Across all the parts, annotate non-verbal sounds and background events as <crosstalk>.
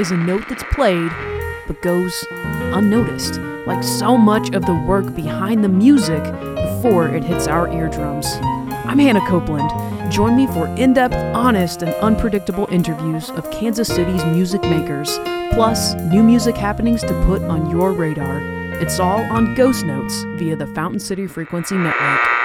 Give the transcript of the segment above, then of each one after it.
is a note that's played but goes unnoticed, like so much of the work behind the music before it hits our eardrums. I'm Hannah Copeland. Join me for in depth, honest, and unpredictable interviews of Kansas City's music makers, plus new music happenings to put on your radar. It's all on Ghost Notes via the Fountain City Frequency Network.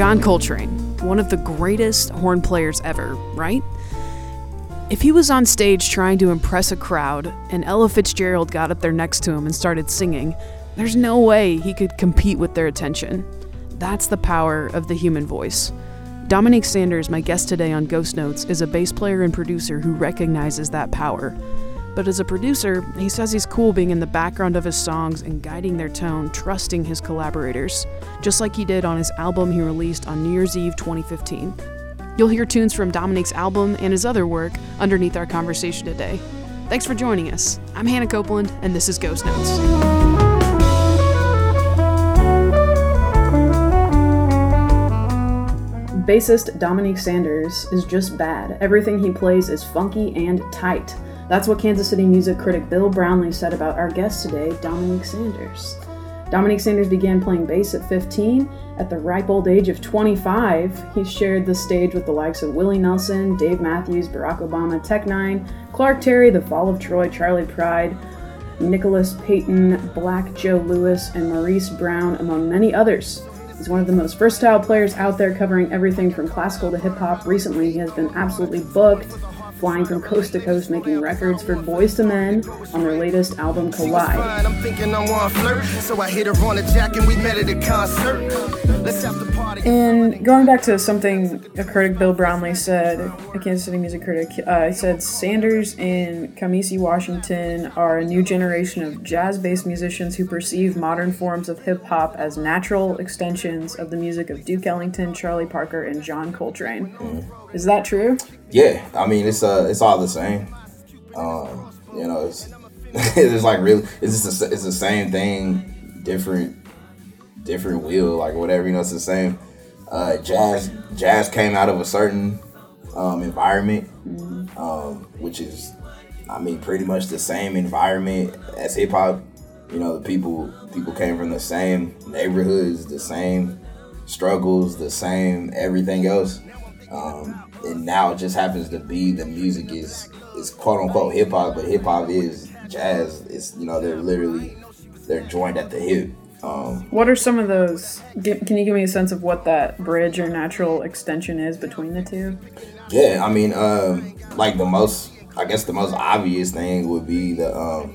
John Coltrane, one of the greatest horn players ever, right? If he was on stage trying to impress a crowd and Ella Fitzgerald got up there next to him and started singing, there's no way he could compete with their attention. That's the power of the human voice. Dominique Sanders, my guest today on Ghost Notes, is a bass player and producer who recognizes that power. But as a producer, he says he's cool being in the background of his songs and guiding their tone, trusting his collaborators, just like he did on his album he released on New Year's Eve 2015. You'll hear tunes from Dominique's album and his other work underneath our conversation today. Thanks for joining us. I'm Hannah Copeland, and this is Ghost Notes. Bassist Dominique Sanders is just bad. Everything he plays is funky and tight. That's what Kansas City music critic Bill Brownlee said about our guest today, Dominique Sanders. Dominique Sanders began playing bass at 15. At the ripe old age of 25, he shared the stage with the likes of Willie Nelson, Dave Matthews, Barack Obama, Tech N9ne, Clark Terry, The Fall of Troy, Charley Pride, Nicholas Payton, Black Joe Lewis, and Maurice Brown, among many others. He's one of the most versatile players out there, covering everything from classical to hip hop. Recently, he has been absolutely booked flying from coast to coast, making records for Boyz II Men on their latest album, Collide. I'm thinking I want flirt, so I hit her on a jack and we met at a concert. Let's have the party. And going back to something a critic, Bill Brownlee, said, a Kansas City music critic, uh, he said Sanders and Kamasi Washington are a new generation of jazz based musicians who perceive modern forms of hip hop as natural extensions of the music of Duke Ellington, Charlie Parker, and John Coltrane. Is that true? Yeah, I mean it's uh it's all the same. Um, you know, it's <laughs> it's like really it's just a, it's the same thing, different different wheel, like whatever. You know, it's the same. Uh, jazz jazz came out of a certain um, environment, um, which is, I mean, pretty much the same environment as hip hop. You know, the people people came from the same neighborhoods, the same struggles, the same everything else. Um, and now it just happens to be the music is is quote unquote hip hop, but hip hop is jazz. It's you know they're literally they're joined at the hip. Um, What are some of those? Can you give me a sense of what that bridge or natural extension is between the two? yeah, I mean, um, like the most, I guess the most obvious thing would be the um,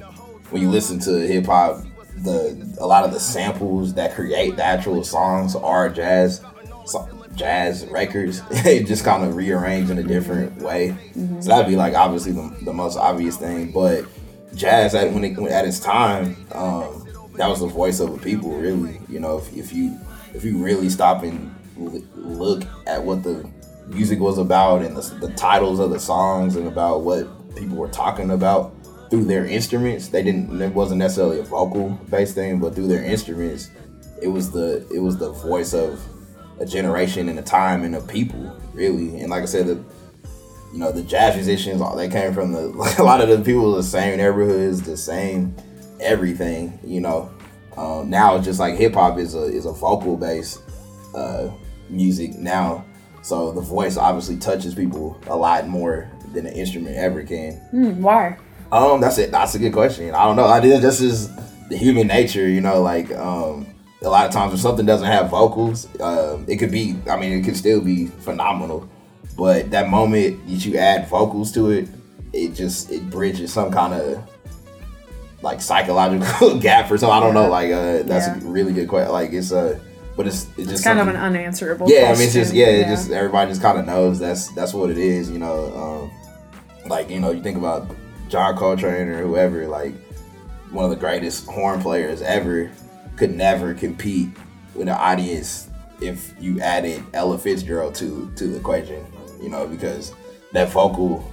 when you listen to hip hop, the a lot of the samples that create the actual songs are jazz, jazz records. <laughs> it just kind of rearranged in a different way. So that'd be like obviously the, the most obvious thing, but jazz at when it when, at its time, um, that was the voice of the people. Really, you know, if, if you if you really stop and l- look at what the music was about and the, the titles of the songs and about what people were talking about through their instruments, they didn't. It wasn't necessarily a vocal based thing, but through their instruments, it was the it was the voice of a generation and a time and a people really. And like I said, the you know the jazz musicians they came from the <laughs> a lot of the people the same neighborhoods, the same everything. You know, um, now it's just like hip hop is a is a vocal based uh, music now. So the voice obviously touches people a lot more than an instrument ever can. Hmm, why? Um, that's it. That's a good question. I don't know. I did. This is the human nature, you know. Like, um, a lot of times when something doesn't have vocals, um, it could be. I mean, it could still be phenomenal, but that moment that you add vocals to it, it just it bridges some kind of like psychological <laughs> gap or something. I don't know. Like, uh, that's Yeah. a really good question. Like, it's uh, but it's it's just It's kind of an unanswerable. yeah, I mean, it's just question. yeah, it just everybody just kind of knows that's that's what it is, you know. Um, like you know, you think about John Coltrane or whoever, like one of the greatest horn players ever. Could never compete with an audience if you added Ella Fitzgerald to to the equation, you know, because that vocal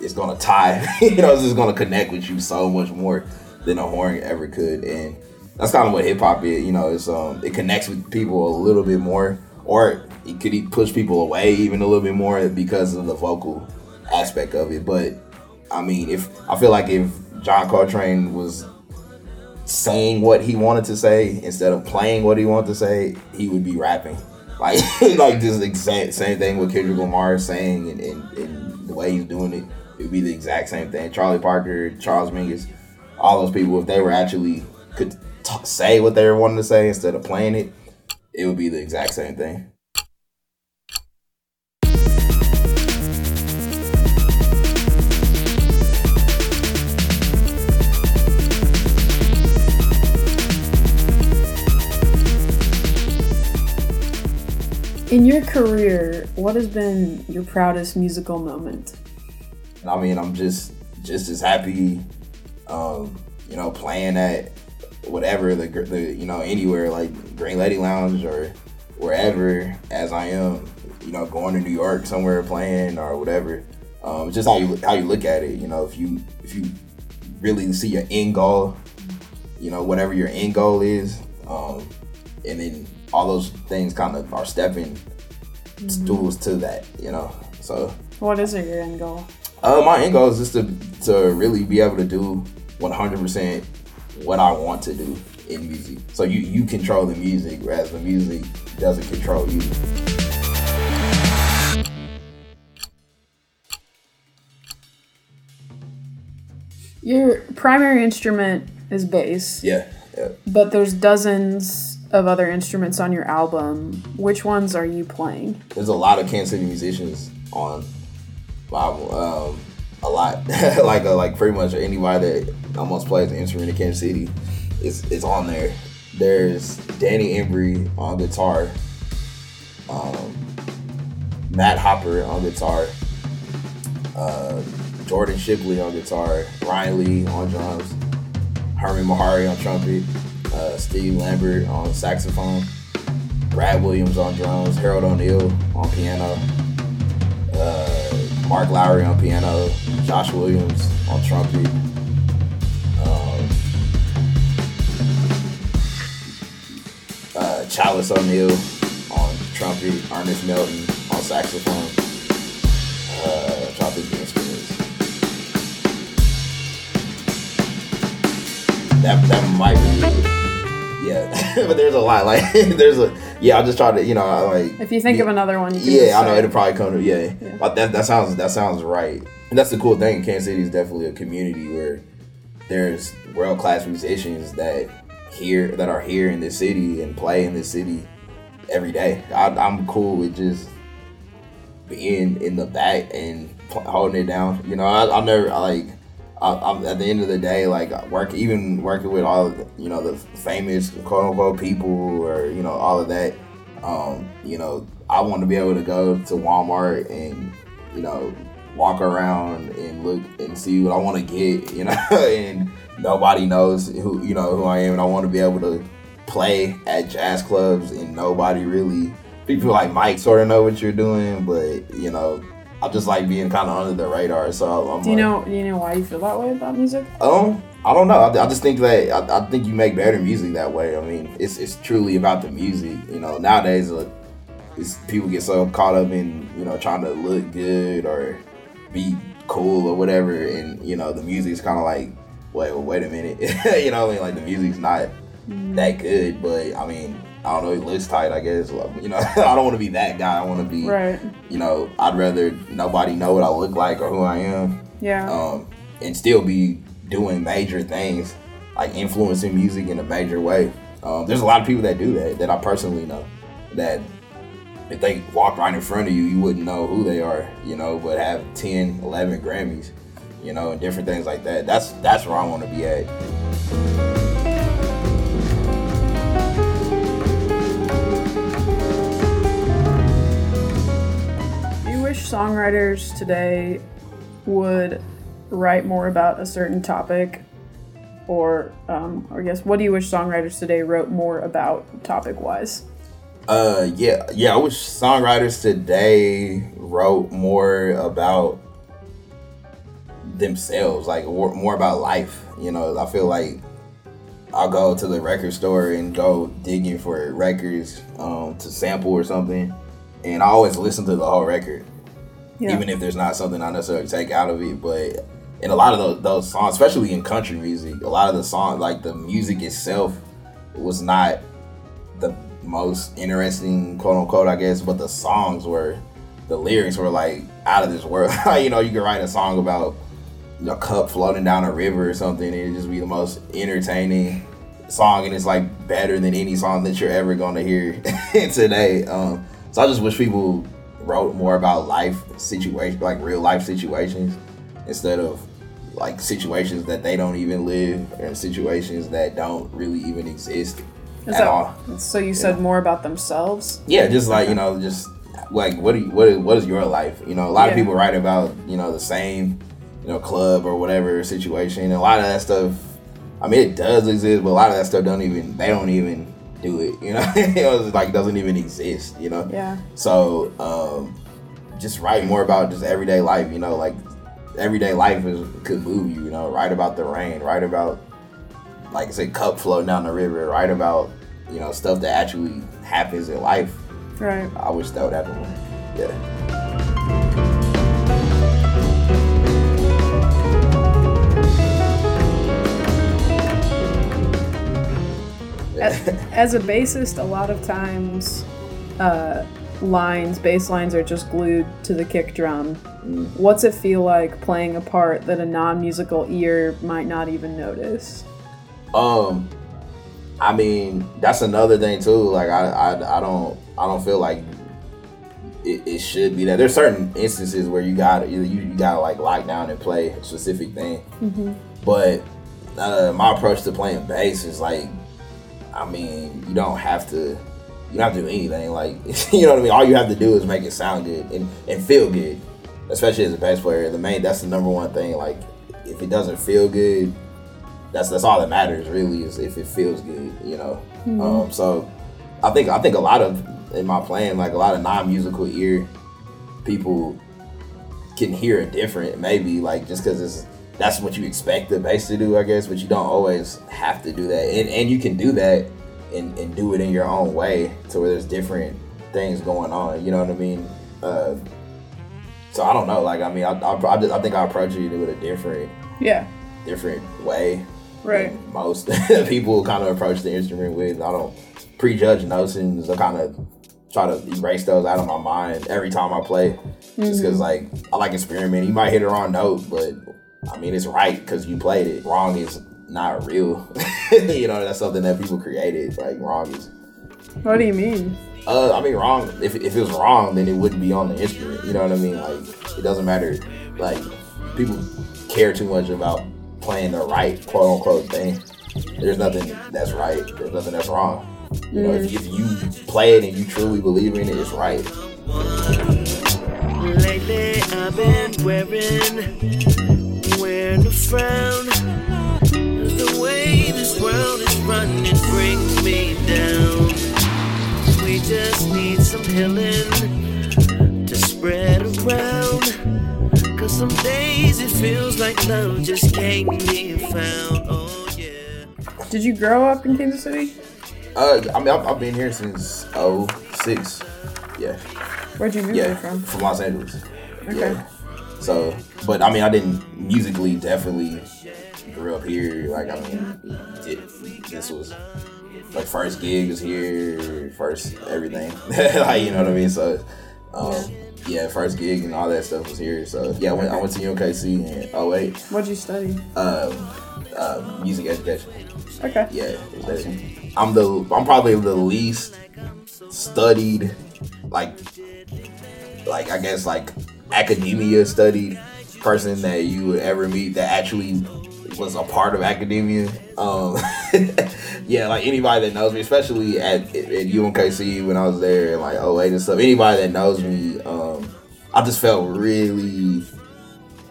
is gonna tie, <laughs> you know, it's just gonna connect with you so much more than a horn ever could, and that's kind of what hip hop is, you know, it's um it connects with people a little bit more, or it could push people away even a little bit more because of the vocal aspect of it. But I mean, if I feel like if John Coltrane was saying what he wanted to say instead of playing what he wanted to say, he would be rapping. <laughs> Like like this exact same thing with Kendrick Lamar saying and, and, and the way he's doing it, it would be the exact same thing. Charlie Parker, Charles Mingus, all those people, if they were actually could t- say what they were wanting to say instead of playing it, it would be the exact same thing. In your career, what has been your proudest musical moment? I mean, I'm just just as happy, um, you know, playing at whatever the, the you know anywhere like Green Lady Lounge or wherever as I am, you know, going to New York somewhere playing or whatever. Um, just how you how you look at it. You know, if you if you really see your end goal, you know, whatever your end goal is, um, and then all those things kind of are stepping mm-hmm. stools to that. You know, so. What is your end goal? Uh, my end goal is just to to really be able to do 100% what I want to do in music. So you you control the music, whereas the music doesn't control you. Your primary instrument is bass. Yeah, yeah. But there's dozens of other instruments on your album. Which ones are you playing? There's a lot of Kansas City musicians on my album. Um, a lot, <laughs> like uh, like pretty much anybody that almost plays an instrument in Kansas City is is on there. There's Danny Embrey on guitar, um, Matt Hopper on guitar, uh, Jordan Shipley on guitar, Ryan Lee on drums, Hermon Mehari on trumpet, uh, Steve Lambert on saxophone, Brad Williams on drums, Harold O'Neal on piano, uh, Mark Lowrey on piano, Josh Williams on trumpet. Um, uh, Chalis O'Neal on trumpet, Ernest Melton on saxophone, uh, trumpet instruments. That that might be yeah, <laughs> but there's a lot. Like <laughs> there's a yeah. I'll just try to you know like if you think yeah, of another one, yeah, I know it'll probably come to yeah. yeah. That that sounds that sounds right. And that's the cool thing. Kansas City is definitely a community where there's world class musicians that here that are here in this city and play in this city every day. I, am cool with just being in the back and holding it down. You know, I, I never I like. I, at the end of the day, like work, even working with all you know the famous quote unquote people or you know all of that. Um, you know, I want to be able to go to Walmart and you know walk around and look and see what I want to get, you know, <laughs> and nobody knows who you know who I am, and I want to be able to play at jazz clubs and nobody really people like Mike sort of know what you're doing, but you know. I just like being kind of under the radar, so I'm. Do you like, know? Do you know why you feel that way about music? Um, I don't know. I, I just think that I, I, think you make better music that way. I mean, it's it's truly about the music. You know, nowadays, uh, people get so caught up in you know trying to look good or be cool or whatever, and you know the music's kind of like, wait, well, wait a minute, <laughs> you know, I mean, like the music's not mm. that good, but I mean, I don't know, it looks tight, I guess. You know, <laughs> I don't want to be that guy. I want to be, right. you know, I'd rather nobody know what I look like or who I am. Yeah. Um, and still be doing major things, like influencing music in a major way. Um, there's a lot of people that do that that I personally know that if they walk right in front of you, you wouldn't know who they are, you know, but have 10, 11 Grammys, you know, and different things like that. That's that's where I want to be at. Songwriters today would write more about a certain topic or um, or guess what do you wish songwriters today wrote more about topic wise? Uh, yeah, yeah. I wish songwriters today wrote more about themselves, like more, more about life. You know, I feel like I'll go to the record store and go digging for records um, to sample or something, and I always listen to the whole record, Yeah. even if there's not something I necessarily take out of it. But in a lot of those, those songs, especially in country music, a lot of the songs, like the music itself, was not the most interesting, quote unquote, I guess, but the songs were, the lyrics were like out of this world. <laughs> you know, you could write a song about a cup floating down a river or something, and it just be the most entertaining song, and it's like better than any song that you're ever gonna hear <laughs> today. Um, so I just wish people wrote more about life situations, like real life situations, instead of like situations that they don't even live and situations that don't really even exist Is at that- all. So you said more about themselves. Yeah, just like you know, just like what do you, what is, what is your life? You know, a lot of people write about you know the same you know club or whatever situation. And a lot of that stuff, I mean, it does exist, but a lot of that stuff don't even they don't even do it. You know, <laughs> it was like doesn't even exist. You know. Yeah. So um, just write more about just everyday life. You know, like everyday life is could move you. You know, write about the rain. Write about like I said, cup floating down the river. Write about you know stuff that actually happens in life. Right. I wish that would happen. Yeah. As, as a bassist, a lot of times uh, lines, bass lines are just glued to the kick drum. What's it feel like playing a part that a non-musical ear might not even notice? Um, I mean that's another thing too. Like I, I, I don't, I don't feel like it, it should be that. There's certain instances where you got you, you got to like lock down and play a specific thing. But uh, my approach to playing bass is like, I mean, you don't have to. You don't have to do anything. Like, <laughs> you know what I mean. All you have to do is make it sound good and, and feel good. Especially as a bass player, the main that's the number one thing. Like, if it doesn't feel good, that's that's all that matters really is if it feels good. You know. Um, so, I think I think a lot of in my playing, like a lot of non-musical ear people can hear it different. Maybe like just because it's that's what you expect the bass to do, I guess. But you don't always have to do that, and and you can do that and and do it in your own way to where there's different things going on. You know what I mean? Uh, so I don't know. Like I mean, I I, I, just, I think I approach it with a different Yeah. different way. Right. Most <laughs> people kind of approach the instrument with. I don't prejudge notions. I kind of try to erase those out of my mind every time I play. Just because, like, I like experimenting. You might hit a wrong note, but I mean, it's right because you played it. Wrong is not real. <laughs> you know, that's something that people created. Like, wrong is. What do you mean? Uh, I mean, wrong. If, if it was wrong, then it wouldn't be on the instrument. You know what I mean? Like, it doesn't matter. Like, people care too much about playing the right quote unquote thing. There's nothing that's right. There's nothing that's wrong. You know, if, if you play it and you truly believe in it, it's right. Lately frown. The way this world is running brings me down. We just need some healing to spread around. Cause some days it feels like love just can't be found. Oh yeah. Did you grow up in Kansas City? Uh, I mean, I've, I've been here since 06. Yeah, Where'd you move yeah, from? from Los Angeles. Okay. Yeah. So, but I mean, I didn't musically definitely grew up here. Like, I mean, it, this was like first gig was here, first everything. <laughs> like, you know what I mean? So, um, yeah, first gig and all that stuff was here. So, yeah, I went, I went to UMKC in 08, What'd you study? um, uh, music education. Okay. Yeah, studying. I'm the I'm probably the least studied, like, like I guess like academia studied person that you would ever meet that actually was a part of academia. Um, <laughs> yeah, like anybody that knows me, especially at, at UMKC when I was there like 08 and stuff. Anybody that knows me, um, I just felt really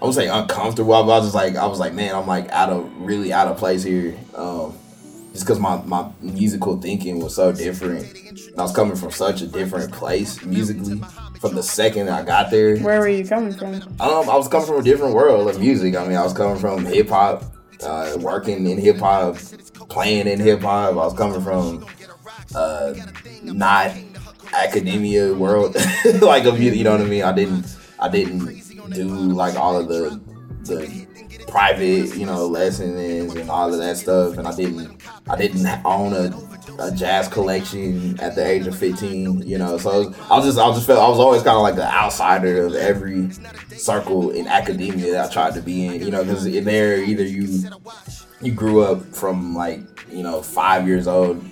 I would say uncomfortable. I was just like I was like, man, I'm like out of really out of place here. Um, just because my, my musical thinking was so different. I was coming from such a different place musically from the second I got there. Where were you coming from? Um, I was coming from a different world of music. I mean, I was coming from hip hop, uh, working in hip hop, playing in hip hop. I was coming from uh, not academia world, <laughs> like of you know what I mean. I didn't, I didn't do like all of the the private, you know, lessons and all of that stuff. And I didn't, I didn't own a, a jazz collection at the age of 15, you know. So I was, I was just, I was just felt, I was always kind of like the outsider of every circle in academia that I tried to be in, you know, because in there either you, you grew up from like, you know, five years old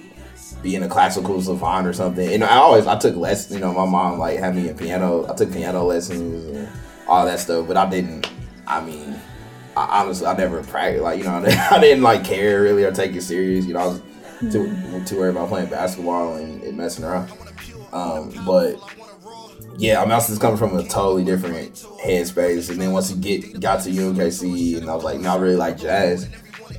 being a classical savant or something. And I always I took lessons. You know, my mom like had me in piano. I took piano lessons and all that stuff, but I didn't. I mean, I, honestly, I never practiced. Like you know, <laughs> I didn't like care really or take it serious. You know, I was too too worried about playing basketball and, and messing around. Um, but yeah, I mean, I was just coming from a totally different headspace. And then once you get got to UMKC, and I was like, no, I really like jazz.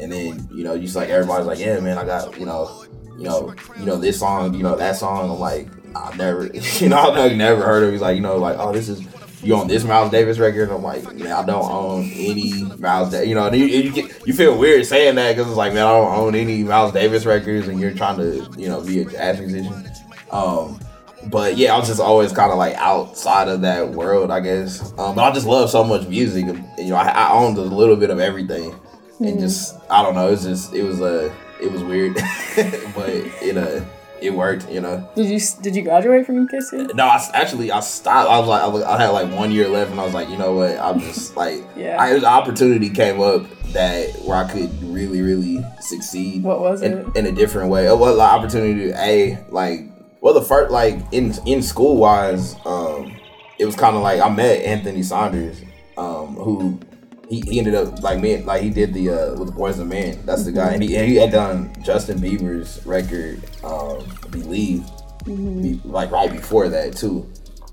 And then you know, just like everybody's like, yeah, man, I got you know, you know, you know this song, you know that song. I'm like, I never, <laughs> you know, I've never heard of. It. He's like, you know, like, oh, this is you on this Miles Davis record? I'm like, man, I don't own any Miles Davis. You know, you, you, get, you feel weird saying that because it's like, man, I don't own any Miles Davis records, and you're trying to, you know, be a jazz musician. Um, but yeah, I was just always kind of like outside of that world, I guess. Um, but I just love so much music. And, you know, I, I owned a little bit of everything, mm-hmm. and just I don't know. It's just it was a uh, it was weird, <laughs> but it uh it worked, you know. Did you did you graduate from UKC? No, I actually I stopped. I was like I, was, I had like one year left, and I was like, you know what? I'm just <laughs> like, yeah. I, an opportunity came up that where I could really really succeed. What was in, it? In a different way. It was an opportunity to a like well the first like in in school wise, um, it was kind of like I met Anthony Saunders, um, who he, he ended up like me like he did the uh with the Boyz II Men. That's the guy, and he, and he had done Justin Bieber's record, um, Believe, mm-hmm. be, like right before that too.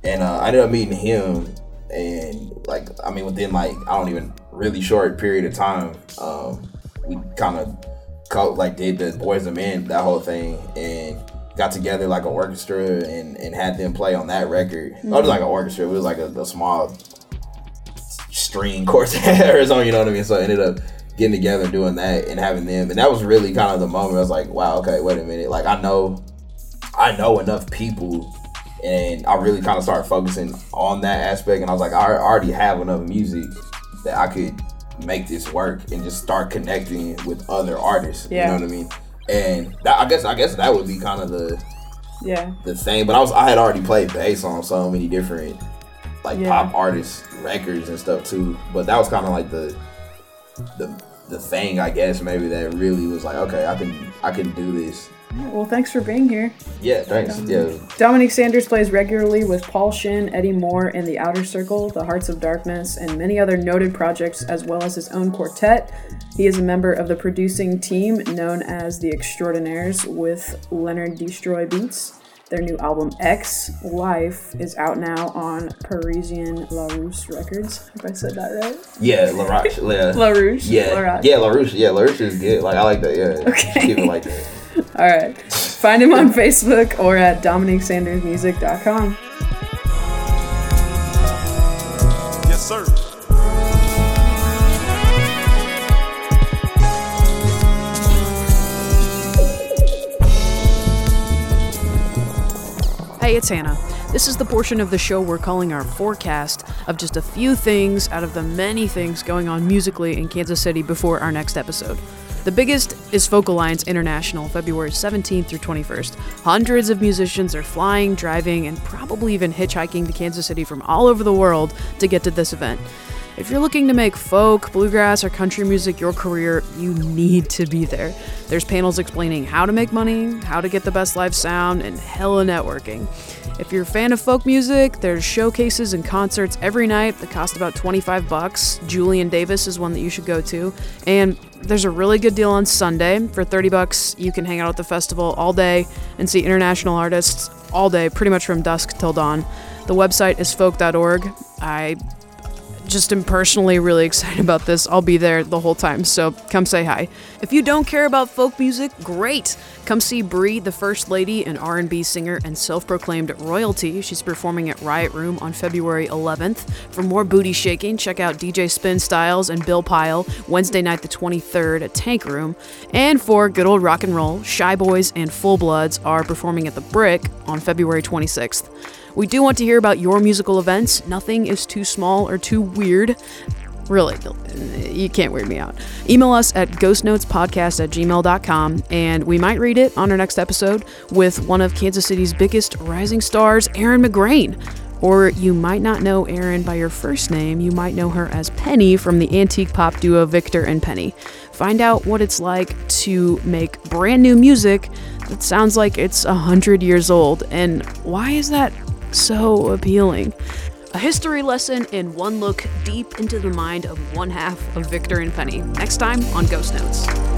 And uh, I ended up meeting him, and like I mean within like I don't even really short period of time, um, we kind of like did the Boyz II Men that whole thing and got together like an orchestra and, and had them play on that record. Mm-hmm. It was like an orchestra. It was like a, a small string quartet or something, you know what I mean? So I ended up getting together doing that and having them and that was really kind of the moment I was like, wow, okay, wait a minute. Like I know I know enough people and I really kind of started focusing on that aspect and I was like, I already have enough music that I could make this work and just start connecting with other artists. Yeah. You know what I mean? And that, I guess I guess that would be kind of the yeah the thing. But I was I had already played bass on so many different like Yeah. pop artists records and stuff too. But that was kind of like the the the thing I guess maybe that really was like okay I can I can do this. Well, thanks for being here. Yeah, thanks. Um, yeah, Dominique Sanders plays regularly with Paul Shinn, Eddie Moore, and The Outer Circle, The Hearts of Darkness, and many other noted projects, as well as his own quartet. He is a member of the producing team known as The Extraordinaires with Leonard Destroy Beats. Their new album X Life is out now on Parisian La Rousse Records. If I said that right? yeah, La Roche. Yeah, La Rouche. yeah, La Roche. yeah, La Rouche. Yeah, La Rouche is good. Like I like that. Yeah, Okay. Keep it like that. <laughs> All right. Find him on Facebook or at DominiqueSandersMusic.com. Hey, it's Hannah. This is the portion of the show we're calling our forecast of just a few things out of the many things going on musically in Kansas City before our next episode. The biggest is Folk Alliance International, February 17th through 21st. Hundreds of musicians are flying, driving, and probably even hitchhiking to Kansas City from all over the world to get to this event. If you're looking to make folk, bluegrass, or country music your career, you need to be there. There's panels explaining how to make money, how to get the best live sound, and hella networking. If you're a fan of folk music, there's showcases and concerts every night that cost about 25 bucks. Julian Davis is one that you should go to. And there's a really good deal on Sunday. For 30 bucks, you can hang out at the festival all day and see international artists all day, pretty much from dusk till dawn. The website is folk.org. I just am personally really excited about this. I'll be there the whole time, so come say hi. If you don't care about folk music, great. Come see Brie, the First Lady, an R&B singer and self-proclaimed royalty. She's performing at Riot Room on February 11th. For more booty shaking, check out DJ Spin Styles and Bill Pyle Wednesday night the 23rd at Tank Room. And for good old rock and roll, Shy Boys and Full Bloods are performing at the Brick on February 26th. We do want to hear about your musical events. Nothing is too small or too weird. Really, you can't weird me out. Email us at ghostnotespodcast at gmail.com and we might read it on our next episode with one of Kansas City's biggest rising stars, Erin McGrane. Or you might not know Erin by your first name, you might know her as Penny from the antique pop duo Victor and Penny. Find out what it's like to make brand new music that sounds like it's a hundred years old, and why is that so appealing? A history lesson in one look deep into the mind of one half of Victor and Penny. Next time on Ghost Notes.